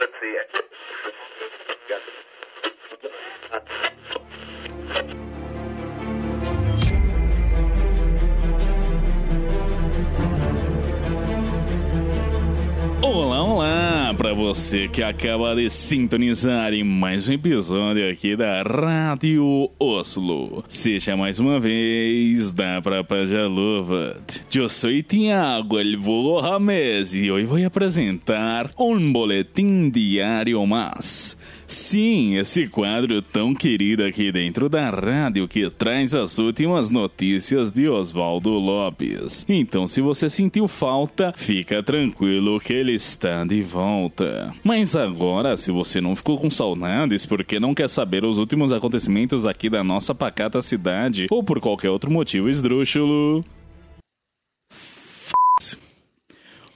let's see. Você que acaba de sintonizar em mais um episódio aqui da Rádio Oslo. Seja mais uma vez da Prapaja Luvat. Eu sou Tiago El Vulgo Rames e hoje vou apresentar um boletim diário mais. Sim, esse quadro tão querido aqui dentro da rádio que traz as últimas notícias de Oswaldo Lopes. Então, se você sentiu falta, fica tranquilo que ele está de volta. Mas agora, se você não ficou com saudades porque não quer saber os últimos acontecimentos aqui da nossa pacata cidade ou por qualquer outro motivo esdrúxulo,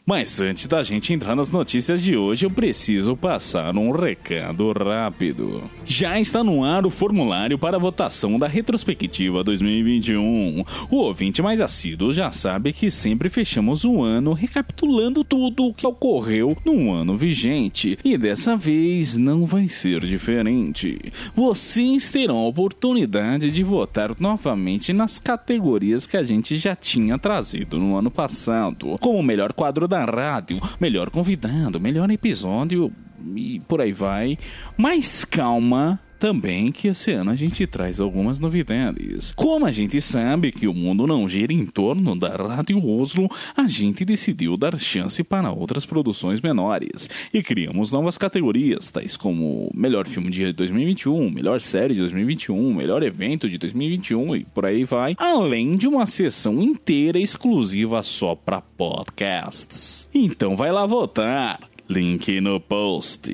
Mas antes da gente entrar nas notícias de hoje, eu preciso passar um recado rápido. Já está no ar o formulário para votação da retrospectiva 2021. O ouvinte mais assíduo já sabe que sempre fechamos o ano recapitulando tudo o que ocorreu no ano vigente, e dessa vez não vai ser diferente. Vocês terão a oportunidade de votar novamente nas categorias que a gente já tinha trazido no ano passado, como o melhor quadro da rádio, melhor convidado, melhor episódio e por aí vai. Mas calma, também que esse ano a gente traz algumas novidades. Como a gente sabe que o mundo não gira em torno da Rádio Oslo, a gente decidiu dar chance para outras produções menores e criamos novas categorias, tais como Melhor Filme de 2021, Melhor Série de 2021, Melhor Evento de 2021 e por aí vai, além de uma sessão inteira exclusiva só para podcasts. Então vai lá votar! Link no post.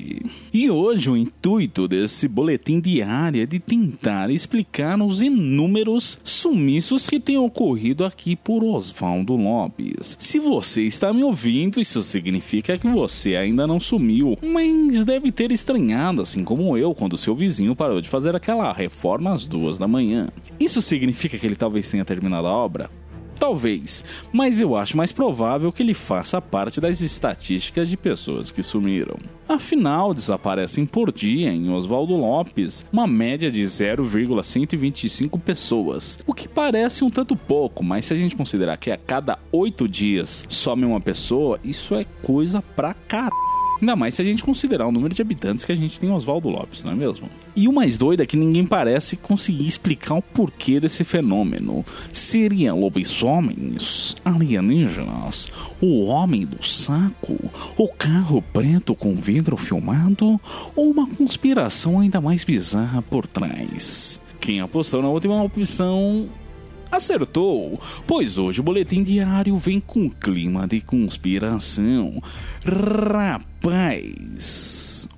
E hoje o intuito desse boletim diário é de tentar explicar os inúmeros sumiços que têm ocorrido aqui por Oswaldo Lopes. Se você está me ouvindo, isso significa que você ainda não sumiu, mas deve ter estranhado, assim como eu, quando seu vizinho parou de fazer aquela reforma às duas da manhã. Isso significa que ele talvez tenha terminado a obra? Talvez, mas eu acho mais provável que ele faça parte das estatísticas de pessoas que sumiram. Afinal, desaparecem por dia em Oswaldo Lopes uma média de 0,125 pessoas, o que parece um tanto pouco, mas se a gente considerar que a cada 8 dias some uma pessoa, isso é coisa pra caralho. Ainda mais se a gente considerar o número de habitantes que a gente tem em Oswaldo Lopes, não é mesmo? E o mais doido é que ninguém parece conseguir explicar o porquê desse fenômeno. Seriam lobisomens, alienígenas, o homem do saco, o carro preto com vidro filmado ou uma conspiração ainda mais bizarra por trás? Quem apostou na última opção Acertou, pois hoje o boletim diário vem com clima de conspiração. Rapaz,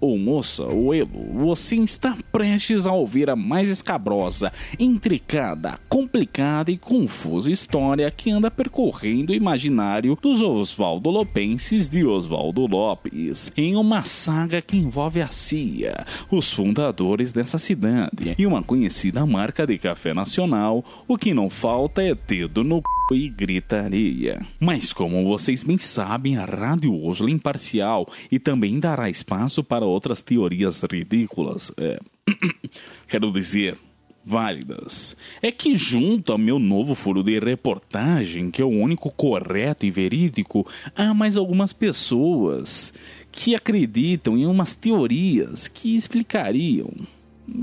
ou moça, ou Elo, você está prestes a ouvir a mais escabrosa, intricada, complicada e confusa história que anda percorrendo o imaginário dos Oswaldo Lopenses de Oswaldo Lopes, em uma saga que envolve a CIA, os fundadores dessa cidade e uma conhecida marca de café nacional, o que não falta é dedo no c... e gritaria. Mas como vocês bem sabem, a Rádio Oslo imparcial e também dará espaço para outras teorias ridículas. É... Quero dizer, válidas. É que, junto ao meu novo furo de reportagem, que é o único correto e verídico, há mais algumas pessoas que acreditam em umas teorias que explicariam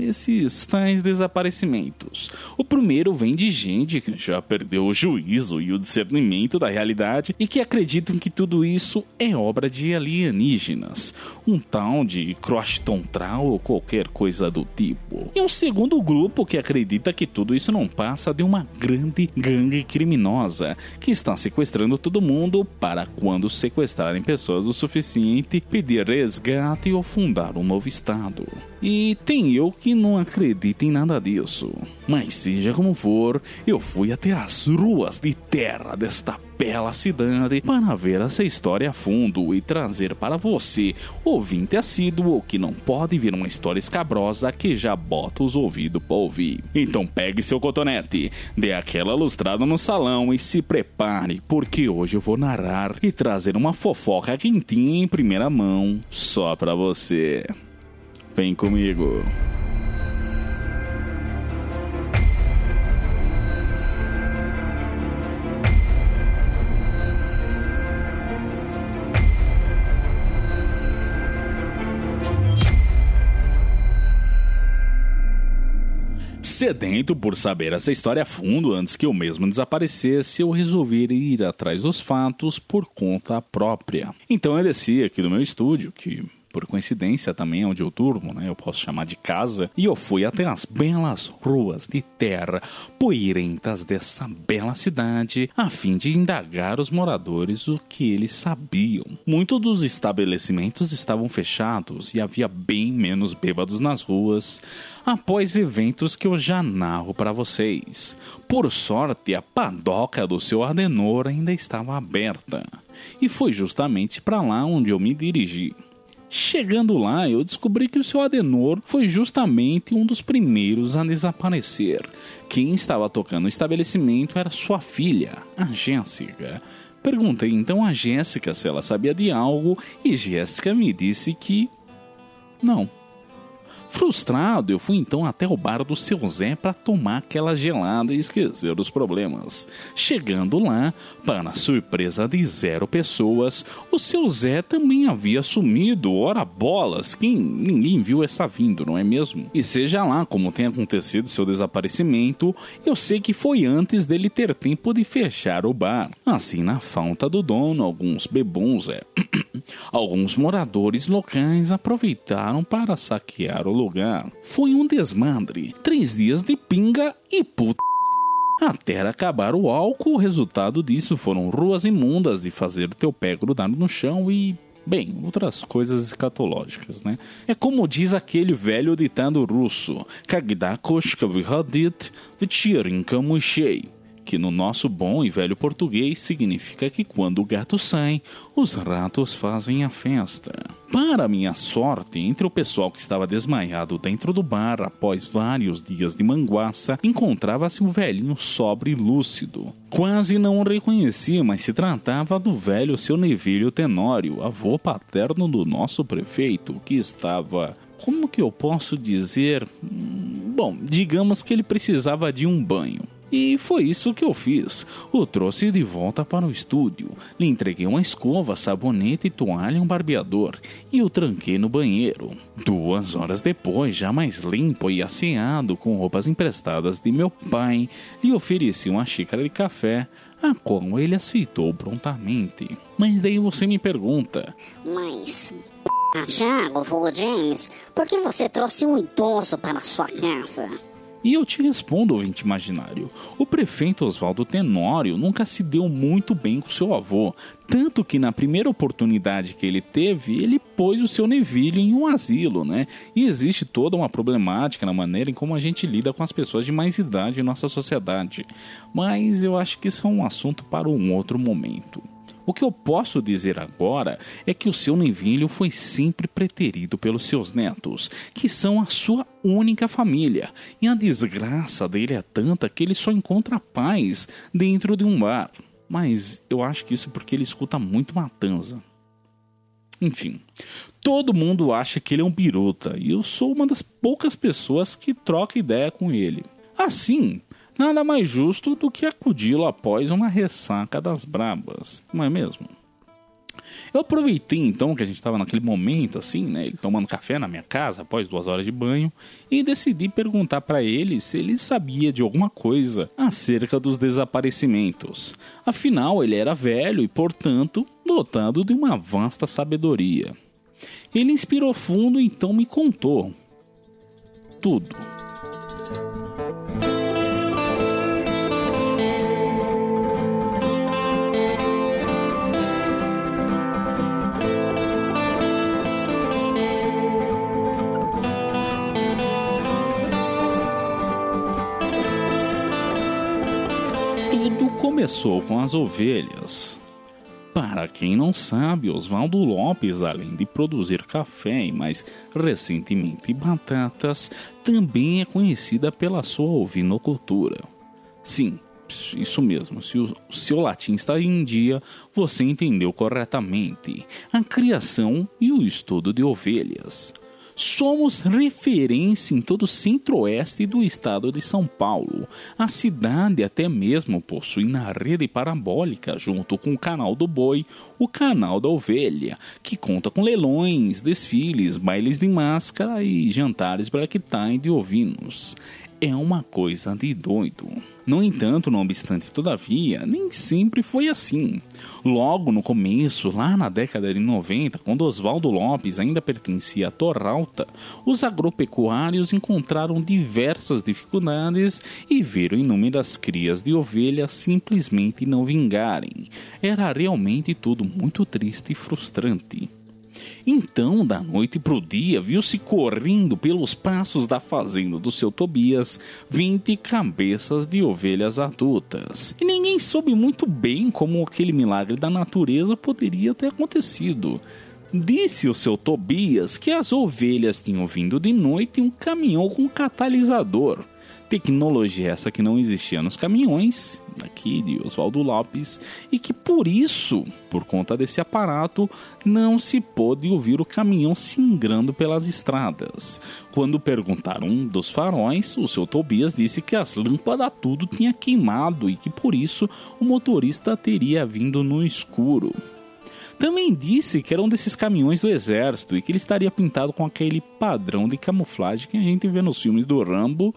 esses tais desaparecimentos. O primeiro vem de gente que já perdeu o juízo e o discernimento da realidade e que acreditam que tudo isso é obra de alienígenas, um tal de Croston Trau ou qualquer coisa do tipo. E um segundo grupo que acredita que tudo isso não passa de uma grande gangue criminosa que está sequestrando todo mundo para quando sequestrarem pessoas o suficiente pedir resgate ou fundar um novo estado. E tem eu que não acredita em nada disso. Mas seja como for, eu fui até as ruas de terra desta bela cidade para ver essa história a fundo e trazer para você, ouvinte assíduo, que não pode vir uma história escabrosa que já bota os ouvidos para ouvir. Então pegue seu cotonete, dê aquela lustrada no salão e se prepare, porque hoje eu vou narrar e trazer uma fofoca quentinha em primeira mão só para você. Vem comigo. Sedento por saber essa história a fundo antes que eu mesmo desaparecesse, eu resolvi ir atrás dos fatos por conta própria. Então eu desci aqui do meu estúdio, que por coincidência também é onde eu durmo, né? Eu posso chamar de casa. E eu fui até as belas ruas de terra poeirentas dessa bela cidade a fim de indagar os moradores o que eles sabiam. Muitos dos estabelecimentos estavam fechados e havia bem menos bêbados nas ruas após eventos que eu já narro para vocês. Por sorte, a padoca do seu Adenor ainda estava aberta. E foi justamente para lá onde eu me dirigi. Chegando lá, eu descobri que o seu Adenor foi justamente um dos primeiros a desaparecer. Quem estava tocando o estabelecimento era sua filha, a Jéssica. Perguntei então a Jéssica se ela sabia de algo e Jéssica me disse que não. Frustrado, eu fui então até o bar do seu Zé para tomar aquela gelada e esquecer dos problemas. Chegando lá, para surpresa de zero pessoas, o seu Zé também havia sumido, ora bolas, quem ninguém viu essa vindo, não é mesmo? E seja lá como tenha acontecido seu desaparecimento, eu sei que foi antes dele ter tempo de fechar o bar. Assim, na falta do dono, alguns bebons, é, alguns moradores locais aproveitaram para saquear o lugar foi um desmadre. Três dias de pinga e puta até acabar o álcool. O resultado disso foram ruas imundas de fazer teu pé grudar no chão e. Bem, outras coisas escatológicas, né? É como diz aquele velho ditado russo: Kagda koshka vyhadit, vchirinka mushei que no nosso bom e velho português significa que quando o gato sai, os ratos fazem a festa. Para minha sorte, entre o pessoal que estava desmaiado dentro do bar após vários dias de manguaça, encontrava-se um velhinho sóbrio e lúcido. Quase não o reconheci, mas se tratava do velho seu Nevílio Tenório, avô paterno do nosso prefeito, que estava como que eu posso dizer? Hum, bom, digamos que ele precisava de um banho. E foi isso que eu fiz. O trouxe de volta para o estúdio. Lhe entreguei uma escova, sabonete, toalha e um barbeador. E o tranquei no banheiro. Duas horas depois, já mais limpo e asseado, com roupas emprestadas de meu pai, lhe ofereci uma xícara de café, a qual ele aceitou prontamente. Mas daí você me pergunta: Mas. Ah, Thiago, vou James, por que você trouxe um idoso para sua casa? E eu te respondo, ouvinte imaginário. O prefeito Oswaldo Tenório nunca se deu muito bem com seu avô, tanto que na primeira oportunidade que ele teve, ele pôs o seu Nevilho em um asilo, né? E existe toda uma problemática na maneira em como a gente lida com as pessoas de mais idade em nossa sociedade. Mas eu acho que isso é um assunto para um outro momento. O que eu posso dizer agora é que o seu Nevilho foi sempre preterido pelos seus netos, que são a sua única família, e a desgraça dele é tanta que ele só encontra paz dentro de um bar. Mas eu acho que isso porque ele escuta muito matanza. Enfim, todo mundo acha que ele é um biruta e eu sou uma das poucas pessoas que troca ideia com ele. Assim, Nada mais justo do que acudi-lo após uma ressaca das brabas, não é mesmo? Eu aproveitei então que a gente estava naquele momento assim, né, ele tomando café na minha casa após duas horas de banho e decidi perguntar para ele se ele sabia de alguma coisa acerca dos desaparecimentos. Afinal, ele era velho e, portanto, dotado de uma vasta sabedoria. Ele inspirou fundo e então me contou tudo. Começou com as ovelhas. Para quem não sabe, Oswaldo Lopes, além de produzir café e mais recentemente batatas, também é conhecida pela sua ovinocultura. Sim, isso mesmo, se o seu latim está em dia, você entendeu corretamente. A criação e o estudo de ovelhas. Somos referência em todo o centro-oeste do estado de São Paulo. A cidade até mesmo possui na rede parabólica, junto com o canal do boi, o canal da ovelha, que conta com leilões, desfiles, bailes de máscara e jantares black tie de ovinos é uma coisa de doido. No entanto, não obstante, todavia, nem sempre foi assim. Logo no começo, lá na década de 90, quando Oswaldo Lopes ainda pertencia à Torralta, os agropecuários encontraram diversas dificuldades e viram inúmeras crias de ovelhas simplesmente não vingarem. Era realmente tudo muito triste e frustrante. Então, da noite para o dia, viu-se correndo pelos passos da fazenda do seu Tobias vinte cabeças de ovelhas adultas. E ninguém soube muito bem como aquele milagre da natureza poderia ter acontecido. Disse o seu Tobias que as ovelhas tinham vindo de noite em um caminhão com catalisador. Tecnologia essa que não existia nos caminhões aqui de Oswaldo Lopes e que por isso, por conta desse aparato, não se pôde ouvir o caminhão singrando pelas estradas. Quando perguntaram um dos faróis, o seu Tobias disse que as lâmpadas tudo tinha queimado e que por isso o motorista teria vindo no escuro. Também disse que era um desses caminhões do exército e que ele estaria pintado com aquele padrão de camuflagem que a gente vê nos filmes do Rambo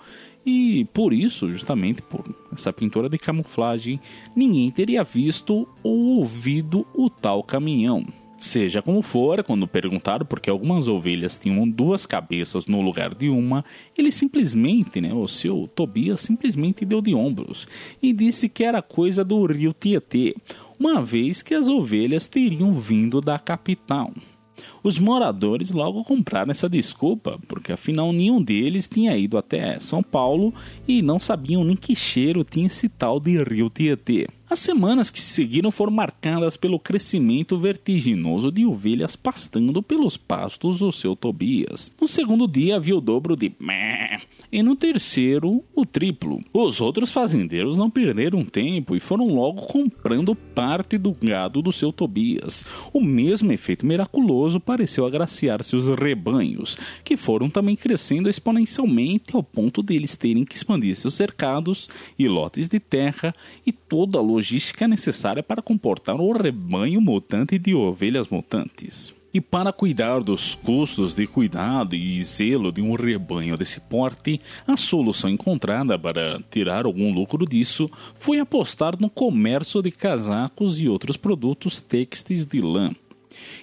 e por isso, justamente por essa pintura de camuflagem, ninguém teria visto ou ouvido o tal caminhão. Seja como for, quando perguntaram por que algumas ovelhas tinham duas cabeças no lugar de uma, ele simplesmente, né, o seu Tobias simplesmente deu de ombros e disse que era coisa do rio Tietê, uma vez que as ovelhas teriam vindo da capital. Os moradores logo compraram essa desculpa, porque afinal nenhum deles tinha ido até São Paulo e não sabiam nem que cheiro tinha esse tal de Rio Tietê. As semanas que se seguiram foram marcadas pelo crescimento vertiginoso de ovelhas pastando pelos pastos do seu Tobias. No segundo dia havia o dobro de meh, e no terceiro o triplo. Os outros fazendeiros não perderam tempo e foram logo comprando parte do gado do seu Tobias. O mesmo efeito miraculoso pareceu agraciar seus rebanhos, que foram também crescendo exponencialmente ao ponto deles terem que expandir seus cercados e lotes de terra e toda a logística necessária para comportar um rebanho mutante de ovelhas mutantes. E para cuidar dos custos de cuidado e zelo de um rebanho desse porte, a solução encontrada para tirar algum lucro disso foi apostar no comércio de casacos e outros produtos têxteis de lã.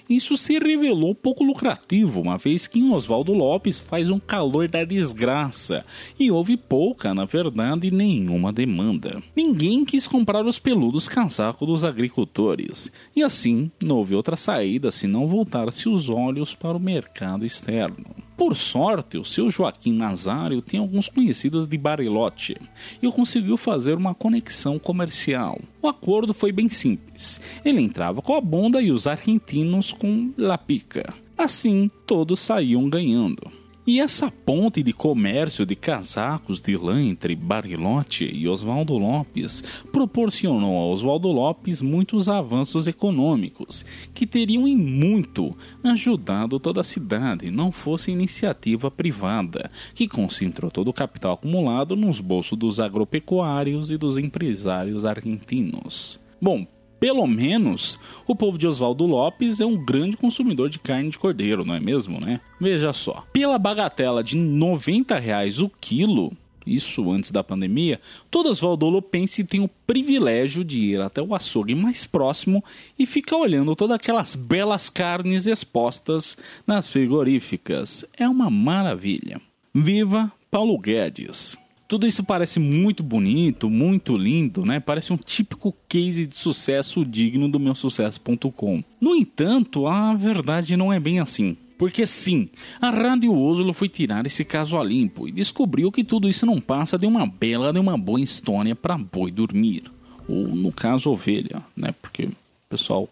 Isso se revelou pouco lucrativo, uma vez que Oswaldo Lopes faz um calor da desgraça e houve pouca, na verdade, nenhuma demanda. Ninguém quis comprar os peludos casacos dos agricultores, e assim não houve outra saída senão voltar-se os olhos para o mercado externo. Por sorte, o seu Joaquim Nazário tem alguns conhecidos de Bariloche e conseguiu fazer uma conexão comercial. O acordo foi bem simples. Ele entrava com a bunda e os argentinos com La Pica. Assim, todos saíam ganhando. E essa ponte de comércio de casacos de lã entre Bariloche e Oswaldo Lopes proporcionou a Oswaldo Lopes muitos avanços econômicos que teriam em muito ajudado toda a cidade, não fosse iniciativa privada, que concentrou todo o capital acumulado nos bolsos dos agropecuários e dos empresários argentinos. Bom, pelo menos o povo de Oswaldo Lopes é um grande consumidor de carne de cordeiro, não é mesmo, né? Veja só, pela bagatela de 90 reais o quilo, isso antes da pandemia, todo Oswaldo Lopense tem o privilégio de ir até o açougue mais próximo e ficar olhando todas aquelas belas carnes expostas nas frigoríficas. É uma maravilha. Viva Paulo Guedes! Tudo isso parece muito bonito, muito lindo, né? Parece um típico case de sucesso digno do meu sucesso.com. No entanto, a verdade não é bem assim. Porque sim, a Rádio Oslo foi tirar esse caso a limpo e descobriu que tudo isso não passa de uma bela de uma boa história para boi dormir. Ou no caso, ovelha, né? Porque o pessoal,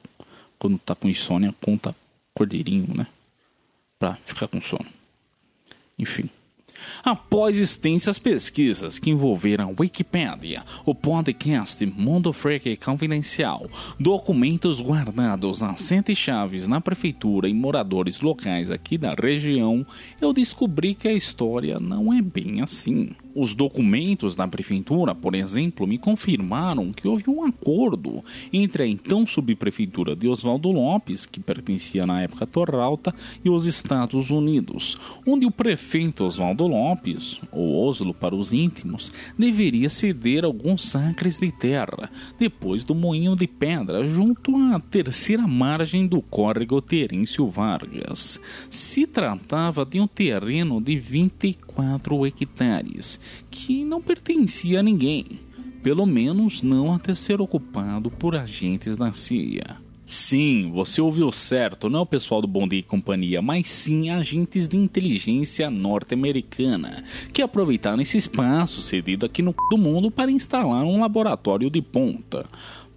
quando tá com insônia, conta cordeirinho, né? Pra ficar com sono. Enfim. Após extensas pesquisas que envolveram a Wikipédia, o podcast Mundo Freak Confidencial, documentos guardados nas sete chaves na prefeitura e moradores locais aqui da região, eu descobri que a história não é bem assim. Os documentos da prefeitura, por exemplo, me confirmaram que houve um acordo entre a então subprefeitura de Oswaldo Lopes, que pertencia na época a Torralta, e os Estados Unidos, onde o prefeito Oswaldo Lopes, ou Oslo para os íntimos, deveria ceder alguns acres de terra, depois do Moinho de Pedra, junto à terceira margem do córrego Terêncio Vargas. Se tratava de um terreno de 24 hectares, que não pertencia a ninguém, pelo menos não até ser ocupado por agentes da CIA. Sim, você ouviu certo, não é o pessoal do Bom Dia e Companhia, mas sim agentes de inteligência norte-americana, que aproveitaram esse espaço cedido aqui no do mundo para instalar um laboratório de ponta.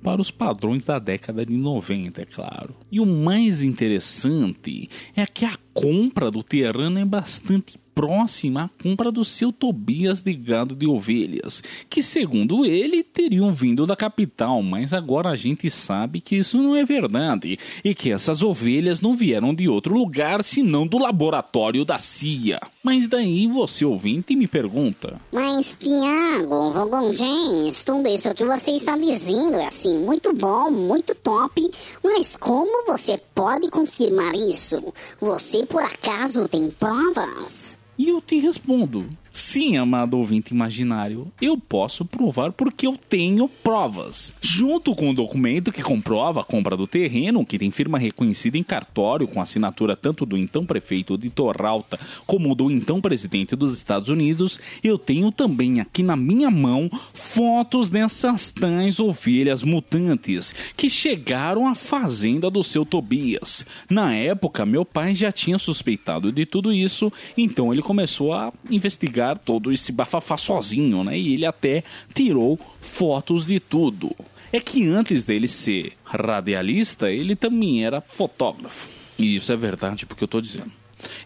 Para os padrões da década de 90, é claro. E o mais interessante é que a compra do terreno é bastante próxima à compra do seu Tobias de gado de ovelhas, que segundo ele teriam vindo da capital, mas agora a gente sabe que isso não é verdade e que essas ovelhas não vieram de outro lugar senão do laboratório da CIA. Mas daí você ouvinte me pergunta: Mas Tiago, Vogon James, tudo isso que você está dizendo é assim, muito bom, muito top, mas como você pode confirmar isso? Você por acaso tem provas? E eu te respondo: sim, amado ouvinte imaginário, eu posso provar porque eu tenho provas. Junto com o documento que comprova a compra do terreno, que tem firma reconhecida em cartório com assinatura tanto do então prefeito de Torralta como do então presidente dos Estados Unidos, eu tenho também aqui na minha mão fotos dessas tais ovelhas mutantes que chegaram à fazenda do seu Tobias. Na época, meu pai já tinha suspeitado de tudo isso, então ele começou a investigar todo esse bafafá sozinho, né? E ele até tirou fotos de tudo. É que antes dele ser radialista, ele também era fotógrafo. E isso é verdade porque eu tô dizendo.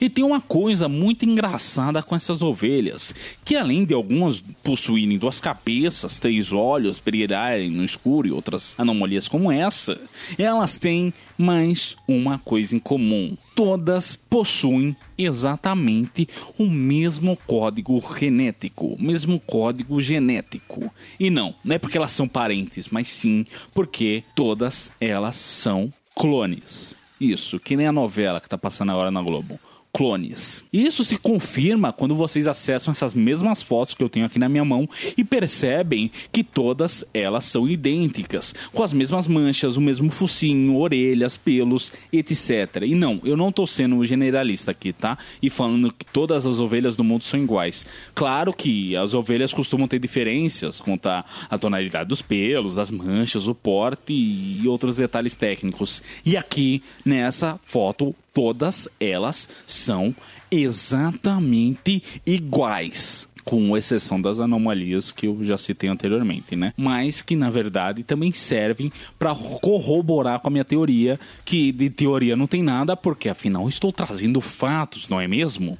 E tem uma coisa muito engraçada com essas ovelhas, que além de algumas possuírem duas cabeças, três olhos, brilharem no escuro e outras anomalias como essa, elas têm mais uma coisa em comum. Todas possuem exatamente o mesmo código genético, o mesmo código genético. E não, não é porque elas são parentes, mas sim porque todas elas são clones. Isso, que nem a novela que tá passando agora na Globo clones. Isso se confirma quando vocês acessam essas mesmas fotos que eu tenho aqui na minha mão e percebem que todas elas são idênticas, com as mesmas manchas, o mesmo focinho, orelhas, pelos, etc. E não, eu não tô sendo generalista aqui, tá? E falando que todas as ovelhas do mundo são iguais. Claro que as ovelhas costumam ter diferenças quanto à tonalidade dos pelos, das manchas, o porte e outros detalhes técnicos. E aqui nessa foto todas elas são exatamente iguais com exceção das anomalias que eu já citei anteriormente, né? Mas que na verdade também servem para corroborar com a minha teoria, que de teoria não tem nada, porque afinal estou trazendo fatos, não é mesmo?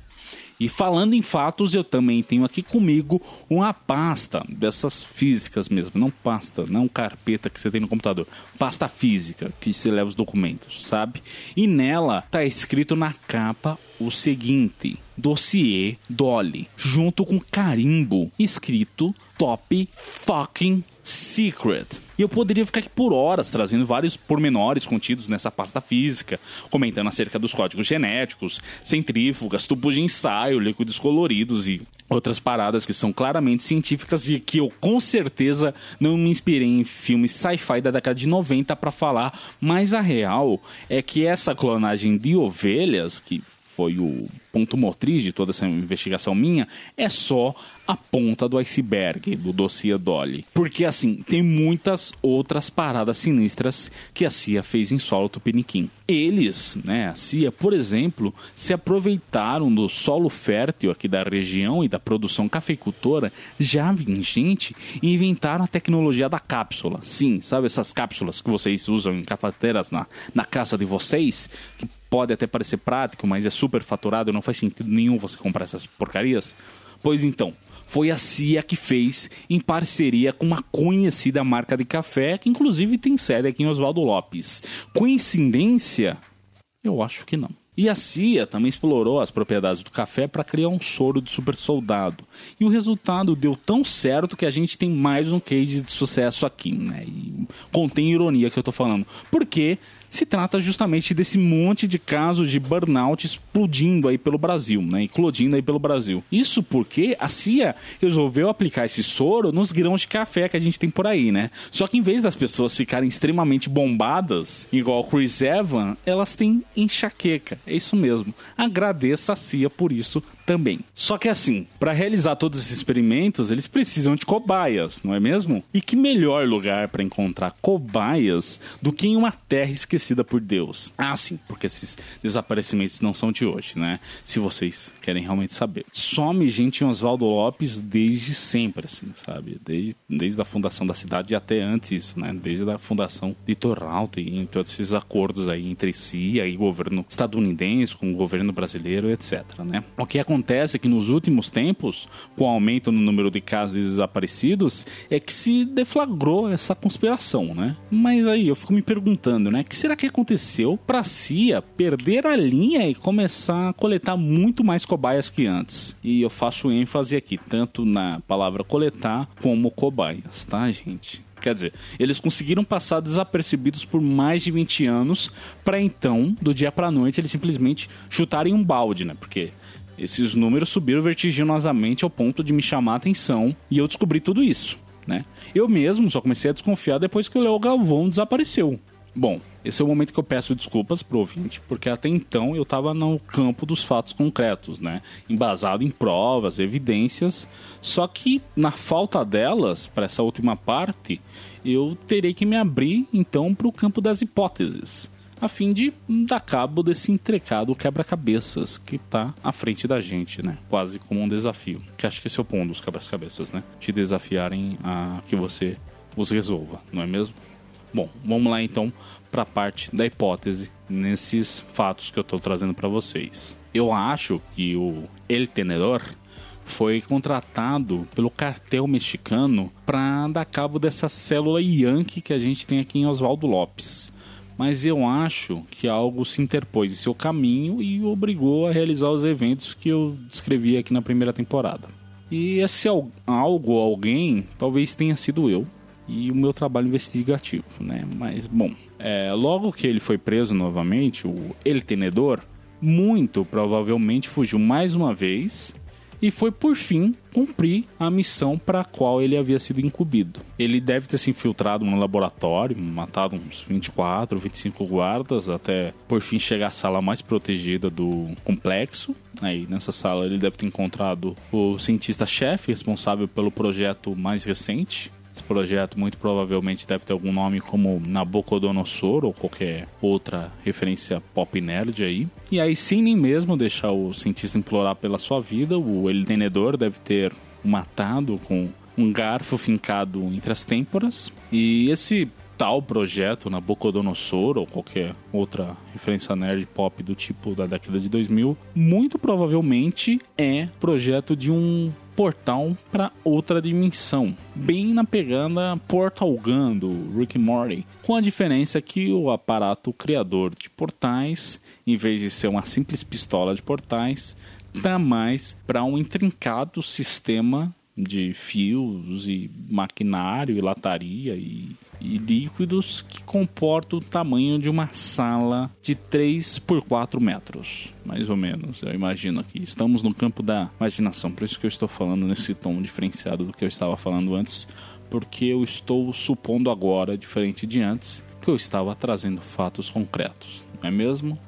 E falando em fatos, eu também tenho aqui comigo uma pasta dessas físicas mesmo, não pasta, não carpeta que você tem no computador, pasta física que se leva os documentos, sabe? E nela tá escrito na capa o seguinte: dossiê Dolly, junto com carimbo escrito Top Fucking Secret. E eu poderia ficar aqui por horas trazendo vários pormenores contidos nessa pasta física, comentando acerca dos códigos genéticos, centrífugas, tubos de ensaio, líquidos coloridos e outras paradas que são claramente científicas e que eu com certeza não me inspirei em filmes sci-fi da década de 90 para falar, mas a real é que essa clonagem de ovelhas que foi o ponto motriz de toda essa investigação minha, é só a ponta do iceberg do dossiê Dolly. Porque, assim, tem muitas outras paradas sinistras que a CIA fez em solo tupiniquim. Eles, né, a CIA, por exemplo, se aproveitaram do solo fértil aqui da região e da produção cafeicultora já vigente e inventaram a tecnologia da cápsula. Sim, sabe essas cápsulas que vocês usam em cafeteiras na, na casa de vocês? Que pode até parecer prático, mas é super faturado, não faz sentido nenhum você comprar essas porcarias. Pois então, foi a CIA que fez em parceria com uma conhecida marca de café, que inclusive tem sede aqui em Oswaldo Lopes. Coincidência? Eu acho que não. E a CIA também explorou as propriedades do café para criar um soro de super soldado. E o resultado deu tão certo que a gente tem mais um case de sucesso aqui, né? E contém ironia que eu tô falando. Porque se trata justamente desse monte de casos de burnout explodindo aí pelo Brasil, né? Eclodindo aí pelo Brasil. Isso porque a CIA resolveu aplicar esse soro nos grãos de café que a gente tem por aí, né? Só que em vez das pessoas ficarem extremamente bombadas, igual Chris Evans, elas têm enxaqueca. É isso mesmo. Agradeça a CIA por isso também. Só que assim, para realizar todos esses experimentos, eles precisam de cobaias, não é mesmo? E que melhor lugar para encontrar cobaias do que em uma terra esquecida por Deus? Ah, sim, porque esses desaparecimentos não são de hoje, né? Se vocês querem realmente saber. Some gente em Oswaldo Lopes desde sempre, assim, sabe? Desde, desde a fundação da cidade e até antes, né? Desde a fundação litoral, tem todos esses acordos aí entre si, aí governo estadunidense com o governo brasileiro, etc, né? O que acontece acontece é que nos últimos tempos, com o aumento no número de casos de desaparecidos, é que se deflagrou essa conspiração, né? Mas aí eu fico me perguntando, né? O que será que aconteceu para CIA perder a linha e começar a coletar muito mais cobaias que antes? E eu faço ênfase aqui, tanto na palavra coletar como cobaias, tá, gente? Quer dizer, eles conseguiram passar desapercebidos por mais de 20 anos para então, do dia para noite, eles simplesmente chutarem um balde, né? Porque esses números subiram vertiginosamente ao ponto de me chamar a atenção e eu descobri tudo isso, né? Eu mesmo só comecei a desconfiar depois que o Léo Galvão desapareceu. Bom, esse é o momento que eu peço desculpas pro ouvinte, porque até então eu estava no campo dos fatos concretos, né? Embasado em provas, evidências, só que na falta delas, para essa última parte, eu terei que me abrir então para o campo das hipóteses a fim de dar cabo desse entrecado quebra-cabeças que tá à frente da gente, né? Quase como um desafio. Que acho que esse é o ponto dos quebra-cabeças, né? Te desafiarem a que você os resolva, não é mesmo? Bom, vamos lá então para a parte da hipótese nesses fatos que eu estou trazendo para vocês. Eu acho que o El Tenedor foi contratado pelo cartel mexicano para dar cabo dessa célula Yankee que a gente tem aqui em Oswaldo Lopes mas eu acho que algo se interpôs em seu caminho e o obrigou a realizar os eventos que eu descrevi aqui na primeira temporada. E esse algo, alguém, talvez tenha sido eu e o meu trabalho investigativo, né? Mas, bom, é, logo que ele foi preso novamente, o El Tenedor, muito provavelmente fugiu mais uma vez e foi por fim cumprir a missão para a qual ele havia sido incumbido. Ele deve ter se infiltrado no laboratório, matado uns 24, 25 guardas até por fim chegar à sala mais protegida do complexo. Aí nessa sala ele deve ter encontrado o cientista-chefe responsável pelo projeto mais recente, esse projeto muito provavelmente deve ter algum nome como Nabucodonosor ou qualquer outra referência pop nerd aí. E aí, sem nem mesmo deixar o cientista implorar pela sua vida, o El Tenedor deve ter matado com um garfo fincado entre as têmporas. E esse tal projeto, Nabucodonosor ou qualquer outra referência nerd pop do tipo da década de 2000, muito provavelmente é projeto de um portal para outra dimensão, bem na pegada Portal Gun do Rick Morty, com a diferença que o aparato criador de portais, em vez de ser uma simples pistola de portais, dá mais para um intrincado sistema de fios e maquinário e lataria e e líquidos que comporta o tamanho de uma sala de 3 por 4 metros, mais ou menos. Eu imagino aqui. Estamos no campo da imaginação, por isso que eu estou falando nesse tom diferenciado do que eu estava falando antes, porque eu estou supondo agora, diferente de antes, que eu estava trazendo fatos concretos, não é mesmo?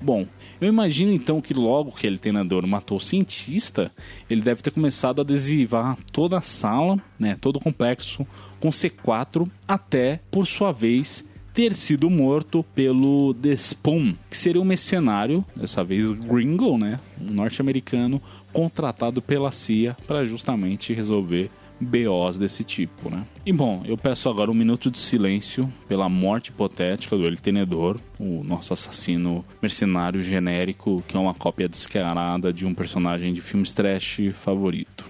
Bom, eu imagino então que logo que ele tenedor matou o cientista, ele deve ter começado a adesivar toda a sala, né, todo o complexo com C4 até, por sua vez, ter sido morto pelo The Spoon, que seria um mercenário, dessa vez gringo, né, um norte-americano contratado pela CIA para justamente resolver BOs desse tipo, né? E bom, eu peço agora um minuto de silêncio pela morte hipotética do El Tenedor, o nosso assassino mercenário genérico, que é uma cópia descarada de um personagem de filmes trash favorito.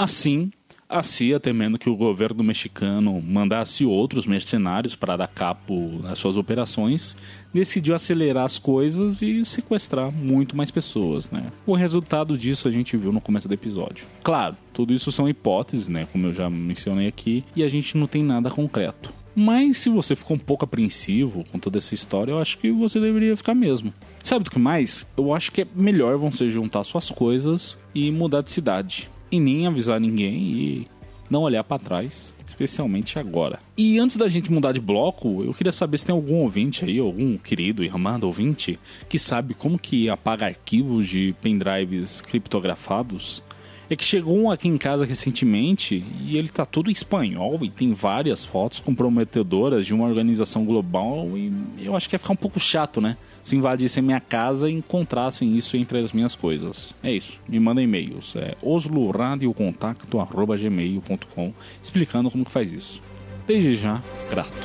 Assim, a CIA, temendo que o governo mexicano mandasse outros mercenários para dar capo às suas operações, decidiu acelerar as coisas e sequestrar muito mais pessoas, né? O resultado disso a gente viu no começo do episódio. Claro, tudo isso são hipóteses, né? Como eu já mencionei aqui, e a gente não tem nada concreto. Mas se você ficou um pouco apreensivo com toda essa história, eu acho que você deveria ficar mesmo. Sabe do que mais? Eu acho que é melhor você juntar suas coisas e mudar de cidade e nem avisar ninguém e não olhar para trás, especialmente agora. E antes da gente mudar de bloco, eu queria saber se tem algum ouvinte aí, algum querido e amado ouvinte, que sabe como que apaga arquivos de pendrives criptografados é que chegou um aqui em casa recentemente e ele tá todo espanhol e tem várias fotos comprometedoras de uma organização global e eu acho que ia ficar um pouco chato, né? Se invadissem minha casa e encontrassem isso entre as minhas coisas. É isso. Me mandem e-mails. É osloradiocontato.gmail.com explicando como que faz isso. Desde já, grato.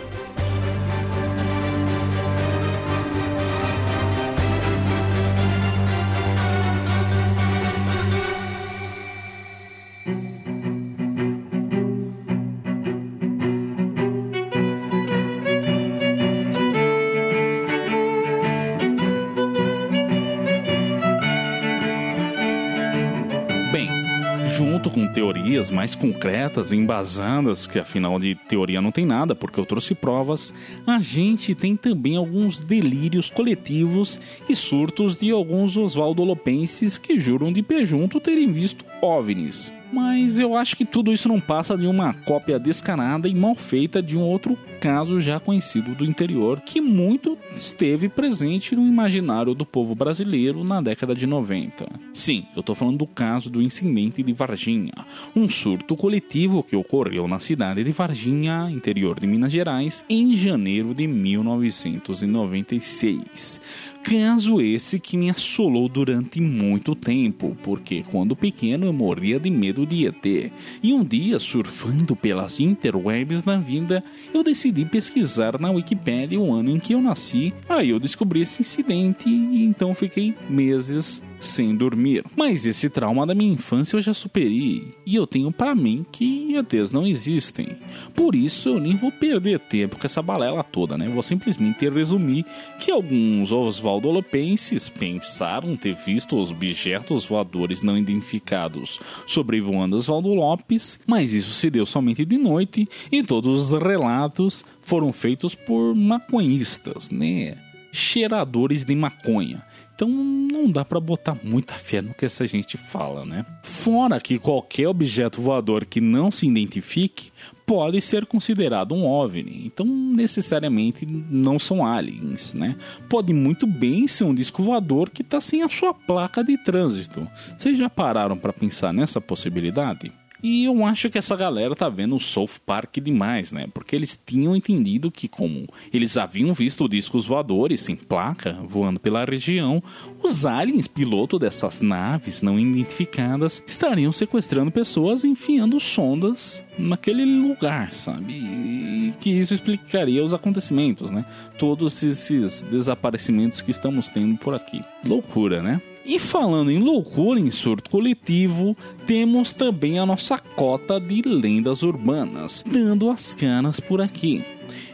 Teorias mais concretas, embasadas, que afinal de teoria não tem nada, porque eu trouxe provas, a gente tem também alguns delírios coletivos e surtos de alguns oswaldolopenses que juram de pé junto terem visto OVNIs. Mas eu acho que tudo isso não passa de uma cópia descarada e mal feita de um outro caso já conhecido do interior que muito esteve presente no imaginário do povo brasileiro na década de 90. Sim, eu estou falando do caso do incidente de Varginha, um surto coletivo que ocorreu na cidade de Varginha, interior de Minas Gerais, em janeiro de 1996. Caso esse que me assolou durante muito tempo, porque quando pequeno eu morria de medo de ET. E um dia, surfando pelas interwebs da vida, eu decidi pesquisar na Wikipedia o ano em que eu nasci. Aí eu descobri esse incidente e então fiquei meses sem dormir. Mas esse trauma da minha infância eu já superei e eu tenho para mim que ETs não existem. Por isso eu nem vou perder tempo com essa balela toda, né? Vou simplesmente resumir que alguns oswaldolopenses pensaram ter visto os objetos voadores não identificados sobrevoando Oswaldo Lopes, mas isso se deu somente de noite e todos os relatos foram feitos por maconhistas, né? Cheiradores de maconha. Então não dá para botar muita fé no que essa gente fala, né? Fora que qualquer objeto voador que não se identifique pode ser considerado um OVNI. Então necessariamente não são aliens, né? Pode muito bem ser um disco voador que está sem a sua placa de trânsito. Vocês já pararam para pensar nessa possibilidade? E eu acho que essa galera tá vendo o South Park demais, né? Porque eles tinham entendido que, como eles haviam visto discos voadores sem placa voando pela região, os aliens piloto dessas naves não identificadas estariam sequestrando pessoas e enfiando sondas naquele lugar, sabe? E que isso explicaria os acontecimentos, né? Todos esses desaparecimentos que estamos tendo por aqui. Loucura, né? E falando em loucura, em surto coletivo, temos também a nossa cota de lendas urbanas, dando as caras por aqui.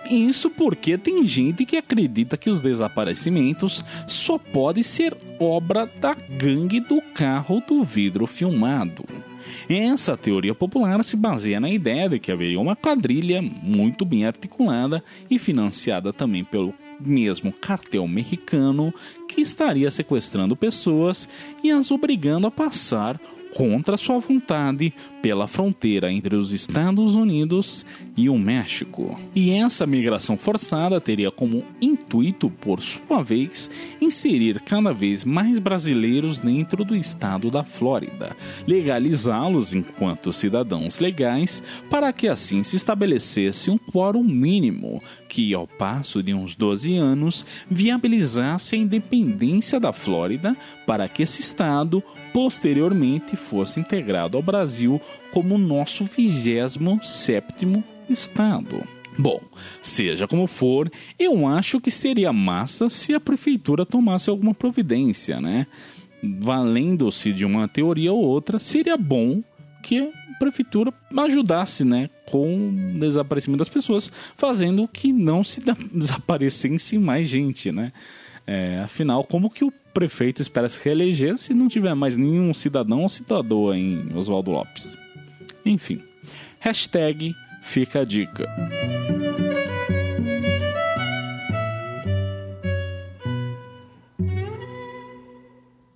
Isso porque tem gente que acredita que os desaparecimentos só podem ser obra da gangue do carro do vidro filmado. Essa teoria popular se baseia na ideia de que haveria uma quadrilha muito bem articulada e financiada também pelo mesmo cartel mexicano que estaria sequestrando pessoas e as obrigando a passar contra sua vontade pela fronteira entre os Estados Unidos e o México. E essa migração forçada teria como intuito, por sua vez, inserir cada vez mais brasileiros dentro do estado da Flórida, legalizá-los enquanto cidadãos legais, para que assim se estabelecesse um quórum mínimo que, ao passo de uns 12 anos, viabilizasse a independência da Flórida para que esse estado posteriormente fosse integrado ao Brasil como nosso 27º estado. Bom, seja como for, eu acho que seria massa se a prefeitura tomasse alguma providência, né? Valendo-se de uma teoria ou outra, seria bom que a prefeitura ajudasse, né, com o desaparecimento das pessoas, fazendo que não se desaparecesse mais gente, né? É, afinal, como que o prefeito espera se reeleger se não tiver mais nenhum cidadão ou cidadã em Oswaldo Lopes? Enfim, hashtag fica a dica.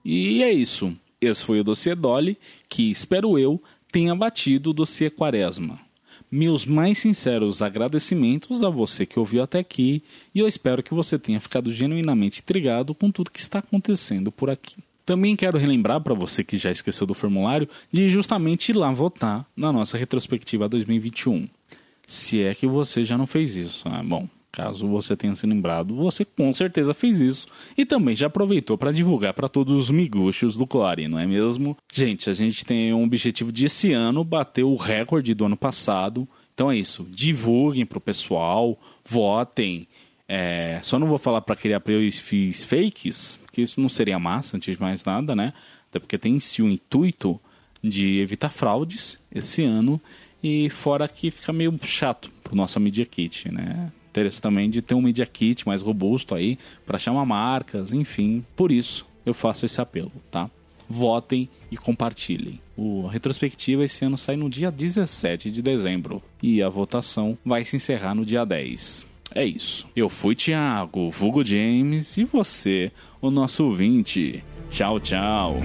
E é isso. Esse foi o dossiê Dolly, que espero eu tenha batido o dossiê Quaresma. Meus mais sinceros agradecimentos a você que ouviu até aqui e eu espero que você tenha ficado genuinamente intrigado com tudo que está acontecendo por aqui. Também quero relembrar para você que já esqueceu do formulário de justamente ir lá votar na nossa retrospectiva 2021. Se é que você já não fez isso. Ah, bom, caso você tenha se lembrado, você com certeza fez isso e também já aproveitou para divulgar para todos os miguxos do Core, não é mesmo? Gente, a gente tem um objetivo de esse ano bater o recorde do ano passado. Então é isso, divulguem pro pessoal, votem, é, só não vou falar para criar perfis fakes, porque isso não seria massa antes de mais nada, né? Até porque tem em si o intuito de evitar fraudes esse ano e fora que fica meio chato pro nosso Media Kit, né? Interesse também de ter um Media Kit mais robusto aí para chamar marcas, enfim. Por isso eu faço esse apelo, tá? Votem e compartilhem. O, a retrospectiva esse ano sai no dia 17 de dezembro e a votação vai se encerrar no dia 10. É isso. Eu fui Thiago, vulgo James, e você, o nosso ouvinte. Tchau, tchau.